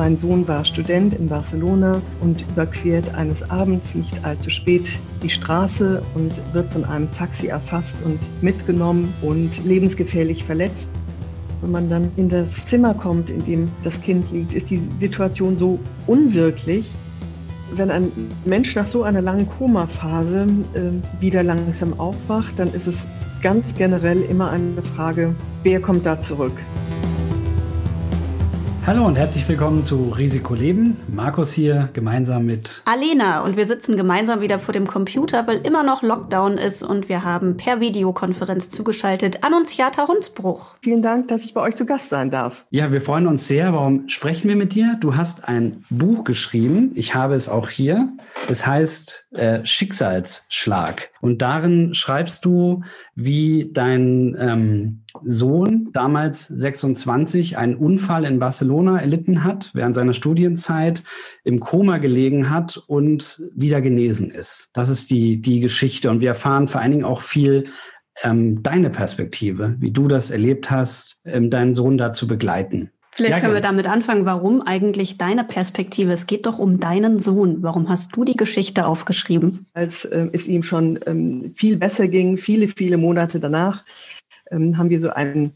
Mein Sohn war Student in Barcelona und überquert eines Abends nicht allzu spät die Straße und wird von einem Taxi erfasst und mitgenommen und lebensgefährlich verletzt. Wenn man dann in das Zimmer kommt, in dem das Kind liegt, ist die Situation so unwirklich. Wenn ein Mensch nach so einer langen Komaphase äh, wieder langsam aufwacht, dann ist es ganz generell immer eine Frage, wer kommt da zurück? Hallo und herzlich willkommen zu Risiko Leben. Markus hier gemeinsam mit Alena und wir sitzen gemeinsam wieder vor dem Computer, weil immer noch Lockdown ist und wir haben per Videokonferenz zugeschaltet Annunziata Hunsbruch. Vielen Dank, dass ich bei euch zu Gast sein darf. Ja, wir freuen uns sehr. Warum sprechen wir mit dir? Du hast ein Buch geschrieben. Ich habe es auch hier. Es heißt äh, Schicksalsschlag. Und darin schreibst du, wie dein ähm, Sohn, damals 26, einen Unfall in Barcelona erlitten hat, während seiner Studienzeit im Koma gelegen hat und wieder genesen ist. Das ist die, die Geschichte. Und wir erfahren vor allen Dingen auch viel ähm, deine Perspektive, wie du das erlebt hast, ähm, deinen Sohn da zu begleiten. Vielleicht ja, können wir damit anfangen, warum eigentlich deine Perspektive? Es geht doch um deinen Sohn. Warum hast du die Geschichte aufgeschrieben? Als äh, es ihm schon ähm, viel besser ging, viele, viele Monate danach, ähm, haben wir so ein,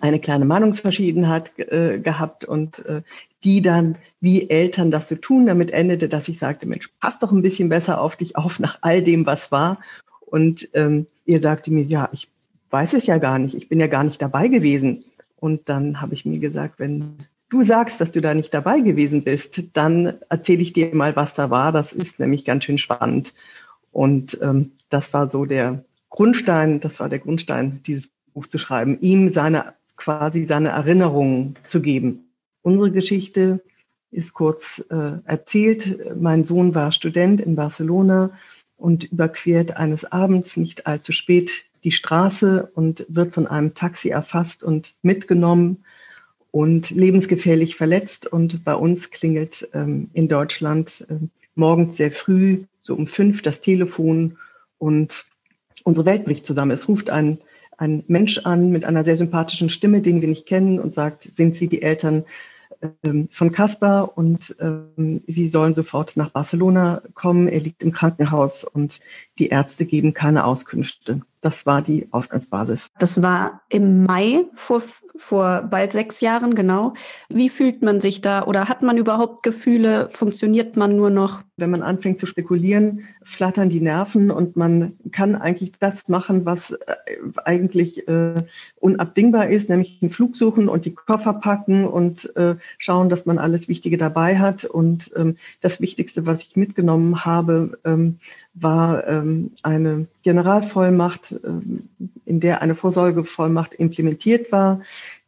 eine kleine Meinungsverschiedenheit äh, gehabt und äh, die dann, wie Eltern das so tun, damit endete, dass ich sagte, Mensch, pass doch ein bisschen besser auf dich auf nach all dem, was war. Und ähm, ihr sagte mir, ja, ich weiß es ja gar nicht, ich bin ja gar nicht dabei gewesen. Und dann habe ich mir gesagt, wenn du sagst, dass du da nicht dabei gewesen bist, dann erzähle ich dir mal, was da war. Das ist nämlich ganz schön spannend. Und ähm, das war so der Grundstein, das war der Grundstein, dieses Buch zu schreiben, ihm seine quasi seine Erinnerungen zu geben. Unsere Geschichte ist kurz äh, erzählt. Mein Sohn war Student in Barcelona und überquert eines Abends nicht allzu spät die Straße und wird von einem Taxi erfasst und mitgenommen und lebensgefährlich verletzt. Und bei uns klingelt ähm, in Deutschland äh, morgens sehr früh, so um fünf, das Telefon und unsere Welt bricht zusammen. Es ruft ein, ein Mensch an mit einer sehr sympathischen Stimme, den wir nicht kennen und sagt, sind Sie die Eltern ähm, von Kaspar und ähm, sie sollen sofort nach Barcelona kommen. Er liegt im Krankenhaus und die Ärzte geben keine Auskünfte. Das war die Ausgangsbasis. Das war im Mai vor vor bald sechs Jahren, genau. Wie fühlt man sich da oder hat man überhaupt Gefühle? Funktioniert man nur noch? Wenn man anfängt zu spekulieren, flattern die Nerven und man kann eigentlich das machen, was äh, eigentlich äh, unabdingbar ist, nämlich einen Flug suchen und die Koffer packen und äh, schauen, dass man alles Wichtige dabei hat. Und ähm, das Wichtigste, was ich mitgenommen habe, ähm, war ähm, eine Generalvollmacht, ähm, in der eine Vorsorgevollmacht implementiert war,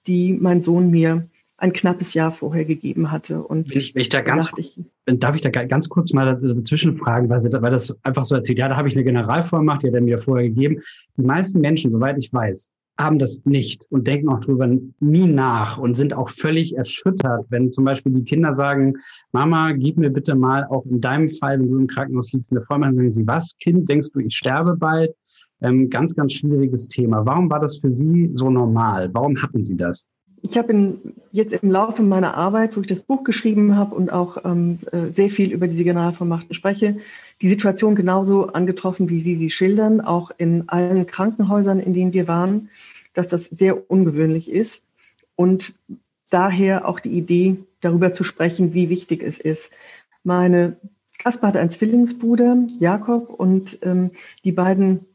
die mein Sohn mir ein knappes Jahr vorher gegeben hatte. Und wenn ich, wenn ich da ganz, ich, darf ich da ganz kurz mal dazwischen fragen, weil, weil das einfach so erzählt. Ja, da habe ich eine Generalvollmacht, die hat er mir vorher gegeben. Die meisten Menschen, soweit ich weiß, haben das nicht und denken auch drüber nie nach und sind auch völlig erschüttert, wenn zum Beispiel die Kinder sagen, Mama, gib mir bitte mal auch in deinem Fall, wenn du im Krankenhaus liegst, eine Vollmacht, sagen sie, was, Kind, denkst du, ich sterbe bald? Ähm, ganz, ganz schwieriges Thema. Warum war das für Sie so normal? Warum hatten Sie das? Ich habe jetzt im Laufe meiner Arbeit, wo ich das Buch geschrieben habe und auch ähm, äh, sehr viel über diese Generalvollmachten spreche, die Situation genauso angetroffen, wie Sie sie schildern, auch in allen Krankenhäusern, in denen wir waren, dass das sehr ungewöhnlich ist und daher auch die Idee, darüber zu sprechen, wie wichtig es ist. Meine Kaspar hat einen Zwillingsbruder, Jakob, und ähm, die beiden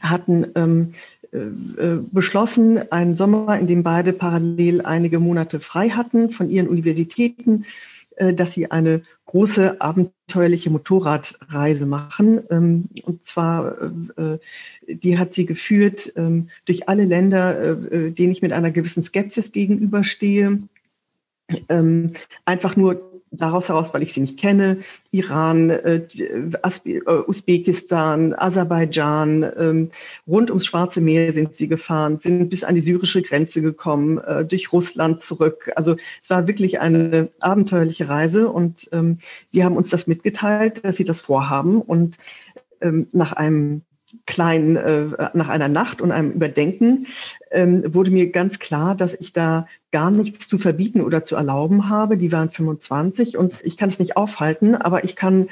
hatten ähm, äh, äh, beschlossen, einen Sommer, in dem beide parallel einige Monate frei hatten von ihren Universitäten, äh, dass sie eine große abenteuerliche Motorradreise machen. Ähm, und zwar, äh, die hat sie geführt ähm, durch alle Länder, äh, denen ich mit einer gewissen Skepsis gegenüberstehe. Ähm, einfach nur daraus heraus, weil ich sie nicht kenne, Iran, äh, äh, Usbekistan, Aserbaidschan, ähm, rund ums Schwarze Meer sind sie gefahren, sind bis an die syrische Grenze gekommen, äh, durch Russland zurück. Also es war wirklich eine abenteuerliche Reise und ähm, sie haben uns das mitgeteilt, dass sie das vorhaben und ähm, nach einem kleinen, äh, nach einer Nacht und einem Überdenken ähm, wurde mir ganz klar, dass ich da gar nichts zu verbieten oder zu erlauben habe. Die waren 25 und ich kann es nicht aufhalten, aber ich kann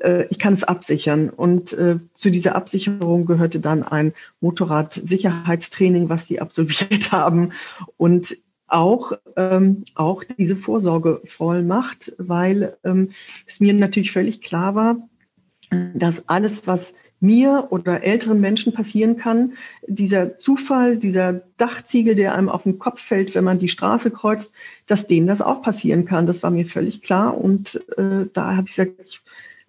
äh, ich kann es absichern. Und äh, zu dieser Absicherung gehörte dann ein Motorradsicherheitstraining, was sie absolviert haben. Und auch, ähm, auch diese Vorsorgevollmacht, weil ähm, es mir natürlich völlig klar war, dass alles, was mir oder älteren Menschen passieren kann, dieser Zufall, dieser Dachziegel, der einem auf den Kopf fällt, wenn man die Straße kreuzt, dass denen das auch passieren kann. Das war mir völlig klar. Und äh, da habe ich gesagt, ich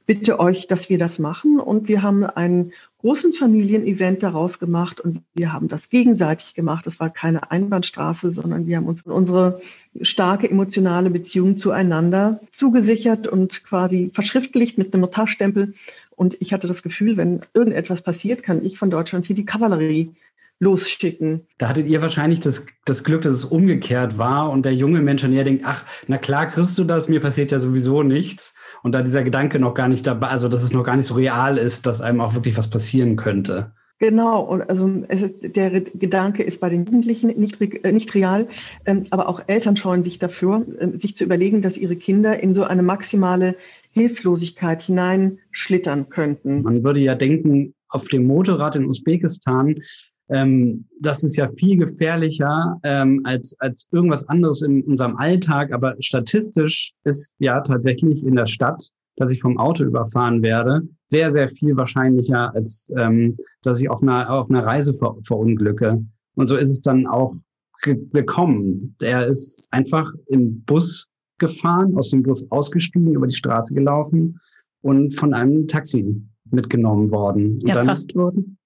bitte euch, dass wir das machen. Und wir haben einen großen Familienevent daraus gemacht und wir haben das gegenseitig gemacht. Das war keine Einbahnstraße, sondern wir haben uns unsere starke emotionale Beziehung zueinander zugesichert und quasi verschriftlicht mit einem Notarstempel. Und ich hatte das Gefühl, wenn irgendetwas passiert, kann ich von Deutschland hier die Kavallerie losschicken. Da hattet ihr wahrscheinlich das, das Glück, dass es umgekehrt war und der junge Mensch dann eher denkt, ach, na klar kriegst du das, mir passiert ja sowieso nichts. Und da dieser Gedanke noch gar nicht dabei, also dass es noch gar nicht so real ist, dass einem auch wirklich was passieren könnte. Genau, und also ist, der Gedanke ist bei den Jugendlichen nicht, äh, nicht real, ähm, aber auch Eltern scheuen sich dafür, äh, sich zu überlegen, dass ihre Kinder in so eine maximale Hilflosigkeit hineinschlittern könnten. Man würde ja denken, auf dem Motorrad in Usbekistan ähm, das ist ja viel gefährlicher ähm, als, als irgendwas anderes in unserem Alltag. Aber statistisch ist ja tatsächlich in der Stadt, dass ich vom Auto überfahren werde, sehr, sehr viel wahrscheinlicher, als ähm, dass ich auf einer, auf einer Reise ver verunglücke. Und so ist es dann auch gekommen. Der ist einfach im Bus gefahren, aus dem Bus ausgestiegen, über die Straße gelaufen und von einem Taxi mitgenommen worden. Und Erfasst worden.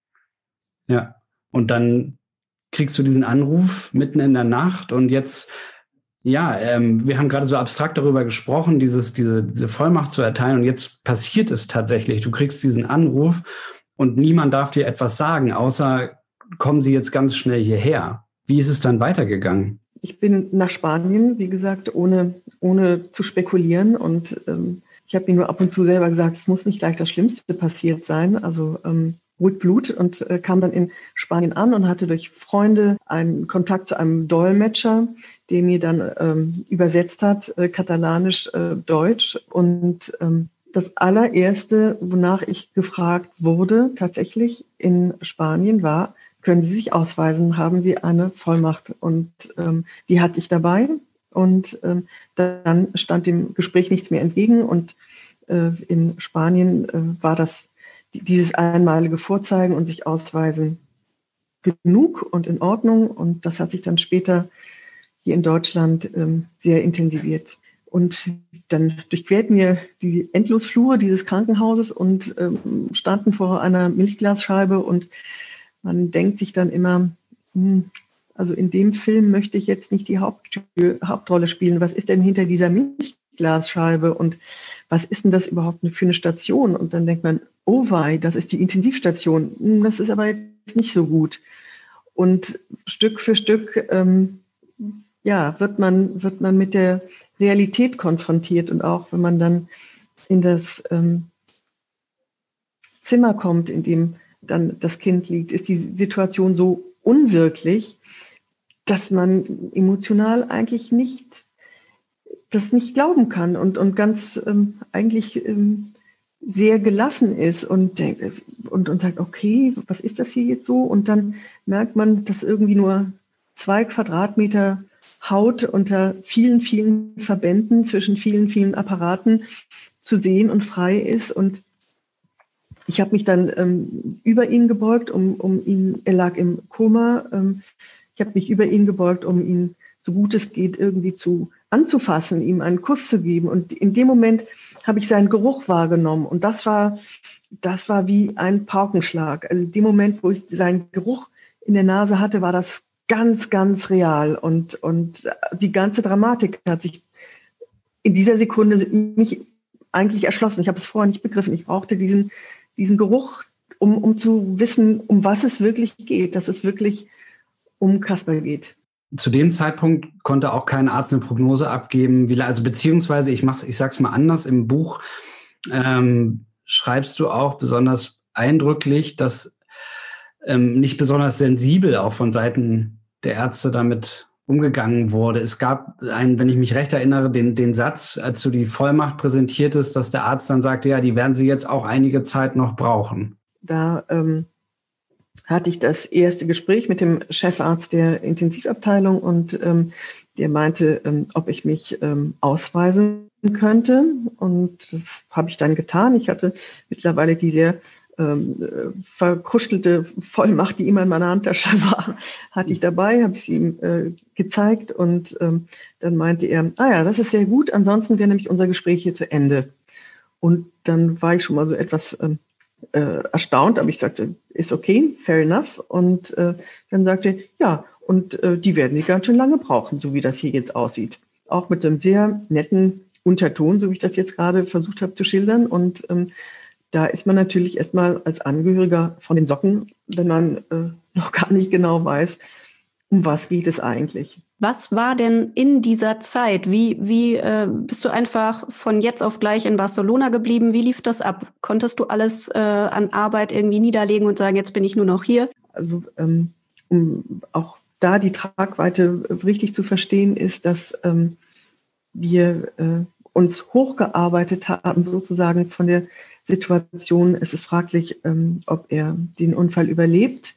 Ja, und dann kriegst du diesen Anruf mitten in der Nacht und jetzt, ja, ähm, wir haben gerade so abstrakt darüber gesprochen, dieses, diese, diese Vollmacht zu erteilen und jetzt passiert es tatsächlich. Du kriegst diesen Anruf und niemand darf dir etwas sagen, außer kommen Sie jetzt ganz schnell hierher. Wie ist es dann weitergegangen? Ich bin nach Spanien, wie gesagt, ohne, ohne zu spekulieren und ähm, ich habe mir nur ab und zu selber gesagt, es muss nicht gleich das Schlimmste passiert sein. Also ähm, ruhig und äh, kam dann in Spanien an und hatte durch Freunde einen Kontakt zu einem Dolmetscher, der mir dann ähm, übersetzt hat, äh, katalanisch, äh, Deutsch. Und ähm, das allererste, wonach ich gefragt wurde, tatsächlich in Spanien war, können Sie sich ausweisen? Haben Sie eine Vollmacht? Und ähm, die hatte ich dabei. Und ähm, dann stand dem Gespräch nichts mehr entgegen. Und äh, in Spanien äh, war das dieses einmalige Vorzeigen und sich ausweisen genug und in Ordnung. Und das hat sich dann später hier in Deutschland ähm, sehr intensiviert. Und dann durchquerten wir die Endlosflure dieses Krankenhauses und ähm, standen vor einer Milchglasscheibe und man denkt sich dann immer, hm, also in dem Film möchte ich jetzt nicht die Haupttür, Hauptrolle spielen. Was ist denn hinter dieser Milchglasscheibe und was ist denn das überhaupt für eine Station? Und dann denkt man, oh wei, das ist die Intensivstation. Hm, das ist aber jetzt nicht so gut. Und Stück für Stück, ähm, ja, wird man, wird man mit der Realität konfrontiert. Und auch wenn man dann in das ähm, Zimmer kommt, in dem dann das Kind liegt, ist die Situation so unwirklich, dass man emotional eigentlich nicht das nicht glauben kann und, und ganz ähm, eigentlich ähm, sehr gelassen ist und, und, und sagt, okay, was ist das hier jetzt so? Und dann merkt man, dass irgendwie nur zwei Quadratmeter Haut unter vielen, vielen Verbänden zwischen vielen, vielen Apparaten zu sehen und frei ist. Und ich habe mich dann ähm, über ihn gebeugt, um, um ihn, er lag im Koma. Ähm, ich habe mich über ihn gebeugt, um ihn so gut es geht irgendwie zu anzufassen, ihm einen Kuss zu geben. Und in dem Moment habe ich seinen Geruch wahrgenommen. Und das war, das war wie ein Paukenschlag. Also in dem Moment, wo ich seinen Geruch in der Nase hatte, war das ganz, ganz real. Und, und die ganze Dramatik hat sich in dieser Sekunde mich eigentlich erschlossen. Ich habe es vorher nicht begriffen. Ich brauchte diesen, diesen Geruch, um, um zu wissen, um was es wirklich geht, dass es wirklich um Kasper geht zu dem Zeitpunkt konnte auch kein Arzt eine Prognose abgeben, wie, also beziehungsweise ich mach, ich sag's mal anders, im Buch ähm, schreibst du auch besonders eindrücklich, dass ähm, nicht besonders sensibel auch von Seiten der Ärzte damit umgegangen wurde. Es gab einen, wenn ich mich recht erinnere, den, den Satz, als du die Vollmacht präsentiertest, dass der Arzt dann sagte, ja, die werden sie jetzt auch einige Zeit noch brauchen. Da ähm, hatte ich das erste Gespräch mit dem Chefarzt der Intensivabteilung und ähm, der meinte, ähm, ob ich mich ähm, ausweisen könnte. Und das habe ich dann getan. Ich hatte mittlerweile die sehr ähm, verkrustelte Vollmacht, die immer in meiner Handtasche war, hatte ich dabei, habe ich sie ihm äh, gezeigt und ähm, dann meinte er, ah ja, das ist sehr gut, ansonsten wäre nämlich unser Gespräch hier zu Ende. Und dann war ich schon mal so etwas ähm, äh, erstaunt, aber ich sagte, ist okay, fair enough. Und äh, dann sagte, ja, und äh, die werden sie ganz schön lange brauchen, so wie das hier jetzt aussieht. Auch mit einem sehr netten Unterton, so wie ich das jetzt gerade versucht habe zu schildern. Und ähm, da ist man natürlich erstmal als Angehöriger von den Socken, wenn man äh, noch gar nicht genau weiß, um was geht es eigentlich. Was war denn in dieser Zeit? Wie, wie äh, bist du einfach von jetzt auf gleich in Barcelona geblieben? Wie lief das ab? Konntest du alles äh, an Arbeit irgendwie niederlegen und sagen, jetzt bin ich nur noch hier? Also ähm, um auch da die Tragweite richtig zu verstehen, ist, dass ähm, wir äh, uns hochgearbeitet haben, sozusagen von der Situation. Es ist fraglich, ähm, ob er den Unfall überlebt,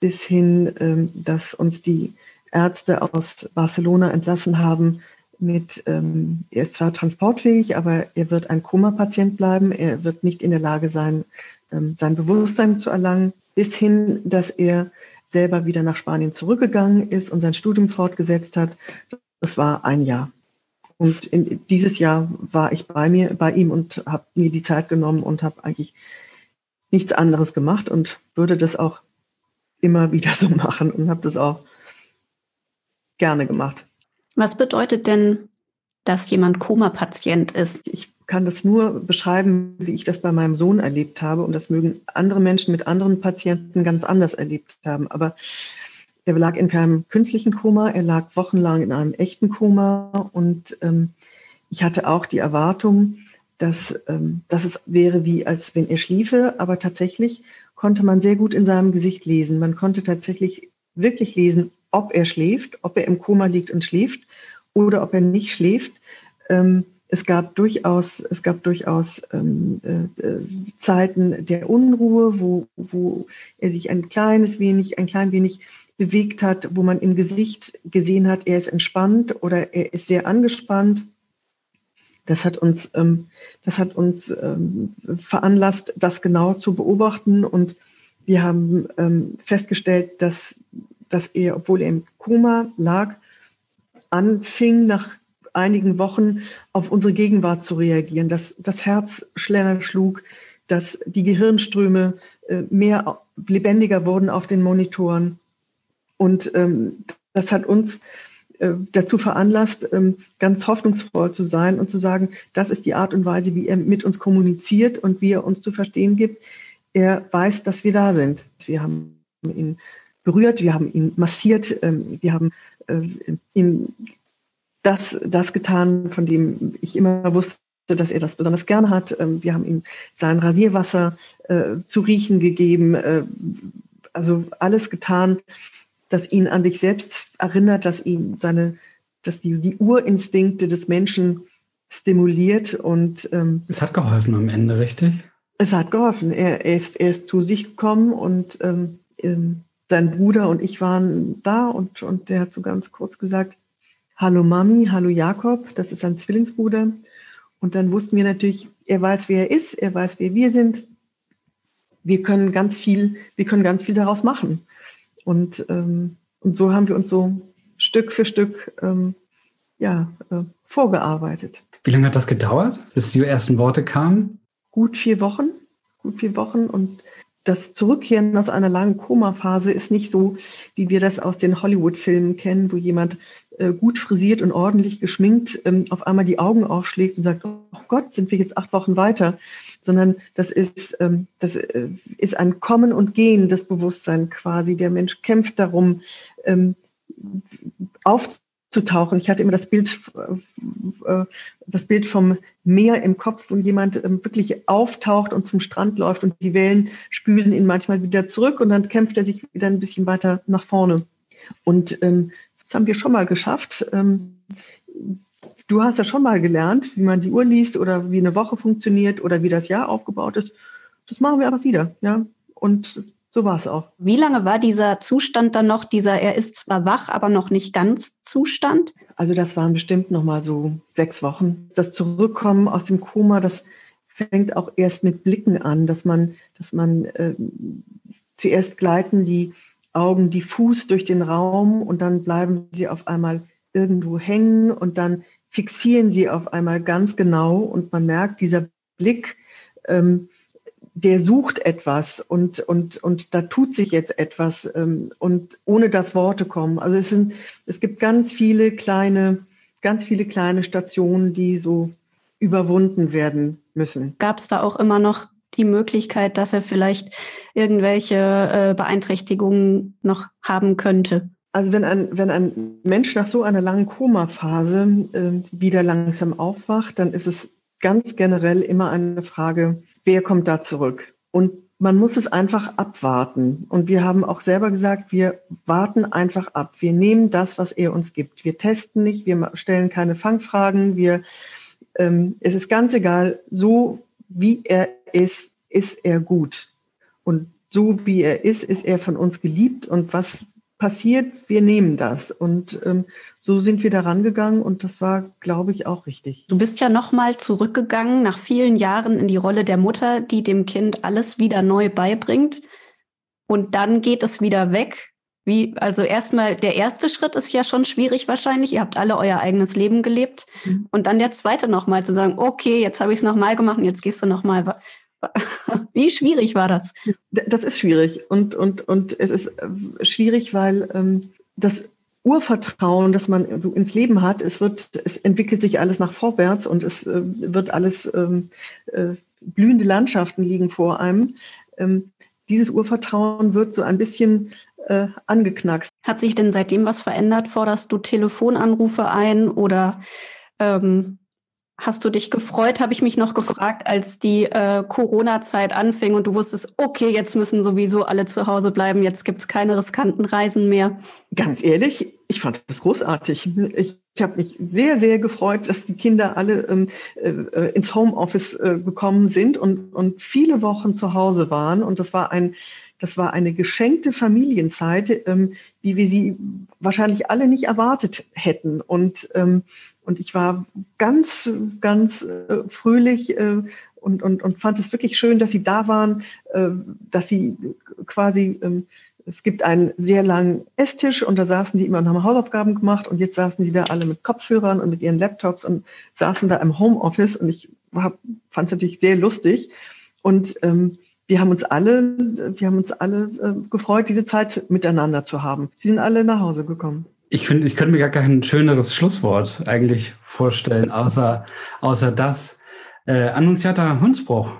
bis hin, ähm, dass uns die Ärzte aus Barcelona entlassen haben mit, ähm, er ist zwar transportfähig, aber er wird ein Koma-Patient bleiben. Er wird nicht in der Lage sein, ähm, sein Bewusstsein zu erlangen, bis hin, dass er selber wieder nach Spanien zurückgegangen ist und sein Studium fortgesetzt hat. Das war ein Jahr. Und in, dieses Jahr war ich bei mir, bei ihm und habe mir die Zeit genommen und habe eigentlich nichts anderes gemacht und würde das auch immer wieder so machen und habe das auch gerne gemacht. Was bedeutet denn, dass jemand Koma-Patient ist? Ich kann das nur beschreiben, wie ich das bei meinem Sohn erlebt habe. Und das mögen andere Menschen mit anderen Patienten ganz anders erlebt haben. Aber er lag in keinem künstlichen Koma, er lag wochenlang in einem echten Koma und ähm, ich hatte auch die Erwartung, dass, ähm, dass es wäre wie, als wenn er schliefe, aber tatsächlich konnte man sehr gut in seinem Gesicht lesen. Man konnte tatsächlich wirklich lesen, ob er schläft, ob er im Koma liegt und schläft oder ob er nicht schläft. Ähm, es gab durchaus, es gab durchaus ähm, äh, äh Zeiten der Unruhe, wo, wo er sich ein kleines wenig, ein klein wenig bewegt hat, wo man im Gesicht gesehen hat, er ist entspannt oder er ist sehr angespannt. Das hat uns, ähm, das hat uns ähm, veranlasst, das genau zu beobachten. Und wir haben ähm, festgestellt, dass, dass er, obwohl er im Koma lag, anfing, nach einigen Wochen auf unsere Gegenwart zu reagieren, dass das Herz schneller schlug, dass die Gehirnströme äh, mehr lebendiger wurden auf den Monitoren und ähm, das hat uns äh, dazu veranlasst, ähm, ganz hoffnungsvoll zu sein und zu sagen, das ist die Art und Weise, wie er mit uns kommuniziert und wie er uns zu verstehen gibt. Er weiß, dass wir da sind. Wir haben ihn berührt, wir haben ihn massiert, ähm, wir haben äh, ihm das, das getan, von dem ich immer wusste, dass er das besonders gern hat. Ähm, wir haben ihm sein Rasierwasser äh, zu riechen gegeben, äh, also alles getan, das ihn an sich selbst erinnert, dass ihn seine, dass die, die Urinstinkte des Menschen stimuliert und ähm, es hat geholfen am Ende, richtig? Es hat geholfen. Er, er, ist, er ist zu sich gekommen und ähm, ähm, sein Bruder und ich waren da und, und der hat so ganz kurz gesagt, Hallo Mami, hallo Jakob, das ist sein Zwillingsbruder. Und dann wussten wir natürlich, er weiß, wer er ist, er weiß, wer wir sind. Wir können ganz viel, wir können ganz viel daraus machen. Und, ähm, und so haben wir uns so Stück für Stück ähm, ja, äh, vorgearbeitet. Wie lange hat das gedauert, bis die ersten Worte kamen? Gut vier Wochen. Gut vier Wochen. Und das Zurückkehren aus einer langen Koma-Phase ist nicht so, wie wir das aus den Hollywood-Filmen kennen, wo jemand äh, gut frisiert und ordentlich geschminkt ähm, auf einmal die Augen aufschlägt und sagt, oh Gott, sind wir jetzt acht Wochen weiter, sondern das ist, ähm, das äh, ist ein Kommen und Gehen des Bewusstseins quasi. Der Mensch kämpft darum, ähm, abzutauchen. Ich hatte immer das Bild, äh, das Bild vom Meer im Kopf, wo jemand ähm, wirklich auftaucht und zum Strand läuft und die Wellen spülen ihn manchmal wieder zurück und dann kämpft er sich wieder ein bisschen weiter nach vorne. Und ähm, das haben wir schon mal geschafft. Ähm, du hast ja schon mal gelernt, wie man die Uhr liest oder wie eine Woche funktioniert oder wie das Jahr aufgebaut ist. Das machen wir aber wieder, ja. Und so war es auch. Wie lange war dieser Zustand dann noch, dieser er ist zwar wach, aber noch nicht ganz Zustand? Also das waren bestimmt noch mal so sechs Wochen. Das Zurückkommen aus dem Koma, das fängt auch erst mit Blicken an, dass man, dass man äh, zuerst gleiten die Augen diffus durch den Raum und dann bleiben sie auf einmal irgendwo hängen und dann fixieren sie auf einmal ganz genau und man merkt, dieser Blick, ähm, der sucht etwas und, und, und da tut sich jetzt etwas ähm, und ohne dass Worte kommen. Also es sind, es gibt ganz viele kleine, ganz viele kleine Stationen, die so überwunden werden müssen. Gab es da auch immer noch die Möglichkeit, dass er vielleicht irgendwelche äh, Beeinträchtigungen noch haben könnte? Also wenn ein, wenn ein Mensch nach so einer langen Komaphase äh, wieder langsam aufwacht, dann ist es ganz generell immer eine Frage, wer kommt da zurück? Und man muss es einfach abwarten. Und wir haben auch selber gesagt, wir warten einfach ab. Wir nehmen das, was er uns gibt. Wir testen nicht, wir stellen keine Fangfragen. Wir, ähm, es ist ganz egal, so wie er ist, ist er gut. Und so wie er ist, ist er von uns geliebt. Und was passiert, wir nehmen das. Und ähm, so sind wir da rangegangen und das war, glaube ich, auch richtig. Du bist ja nochmal zurückgegangen nach vielen Jahren in die Rolle der Mutter, die dem Kind alles wieder neu beibringt. Und dann geht es wieder weg. Wie, also erstmal, der erste Schritt ist ja schon schwierig wahrscheinlich. Ihr habt alle euer eigenes Leben gelebt. Mhm. Und dann der zweite nochmal zu sagen, okay, jetzt habe ich es nochmal gemacht und jetzt gehst du nochmal Wie schwierig war das? Das ist schwierig und, und, und es ist äh, schwierig, weil ähm, das Urvertrauen, das man so ins Leben hat, es wird, es entwickelt sich alles nach vorwärts und es äh, wird alles ähm, äh, blühende Landschaften liegen vor einem. Ähm, dieses Urvertrauen wird so ein bisschen äh, angeknackst. Hat sich denn seitdem was verändert? Forderst du Telefonanrufe ein oder ähm, Hast du dich gefreut, habe ich mich noch gefragt, als die äh, Corona-Zeit anfing und du wusstest, okay, jetzt müssen sowieso alle zu Hause bleiben, jetzt gibt es keine riskanten Reisen mehr. Ganz ehrlich, ich fand das großartig. Ich, ich habe mich sehr, sehr gefreut, dass die Kinder alle ähm, äh, ins Homeoffice äh, gekommen sind und, und viele Wochen zu Hause waren. Und das war ein das war eine geschenkte Familienzeit, ähm, wie wir sie wahrscheinlich alle nicht erwartet hätten. Und ähm, und ich war ganz, ganz äh, fröhlich äh, und, und, und fand es wirklich schön, dass sie da waren, äh, dass sie quasi, ähm, es gibt einen sehr langen Esstisch und da saßen die immer und haben Hausaufgaben gemacht und jetzt saßen die da alle mit Kopfhörern und mit ihren Laptops und saßen da im Homeoffice und ich fand es natürlich sehr lustig. Und ähm, wir haben uns alle, wir haben uns alle äh, gefreut, diese Zeit miteinander zu haben. Sie sind alle nach Hause gekommen. Ich finde, ich könnte mir gar kein schöneres Schlusswort eigentlich vorstellen, außer, außer das. Äh, Annunziata Hunsbruch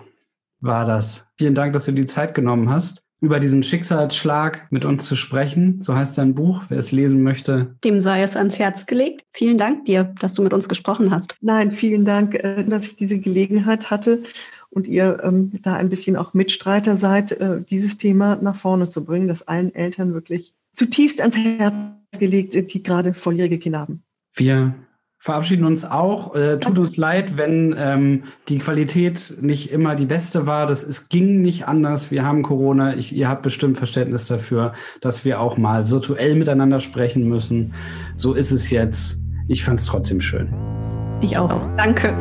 war das. Vielen Dank, dass du die Zeit genommen hast, über diesen Schicksalsschlag mit uns zu sprechen. So heißt dein Buch, wer es lesen möchte. Dem sei es ans Herz gelegt. Vielen Dank dir, dass du mit uns gesprochen hast. Nein, vielen Dank, äh, dass ich diese Gelegenheit hatte und ihr ähm, da ein bisschen auch Mitstreiter seid, äh, dieses Thema nach vorne zu bringen, dass allen Eltern wirklich zutiefst ans Herz gelegt sind, die gerade volljährige Kinder haben. Wir verabschieden uns auch. Äh, tut uns leid, wenn ähm, die Qualität nicht immer die beste war. Das es ging nicht anders. Wir haben Corona. Ich, ihr habt bestimmt Verständnis dafür, dass wir auch mal virtuell miteinander sprechen müssen. So ist es jetzt. Ich fand es trotzdem schön. Ich auch. Danke.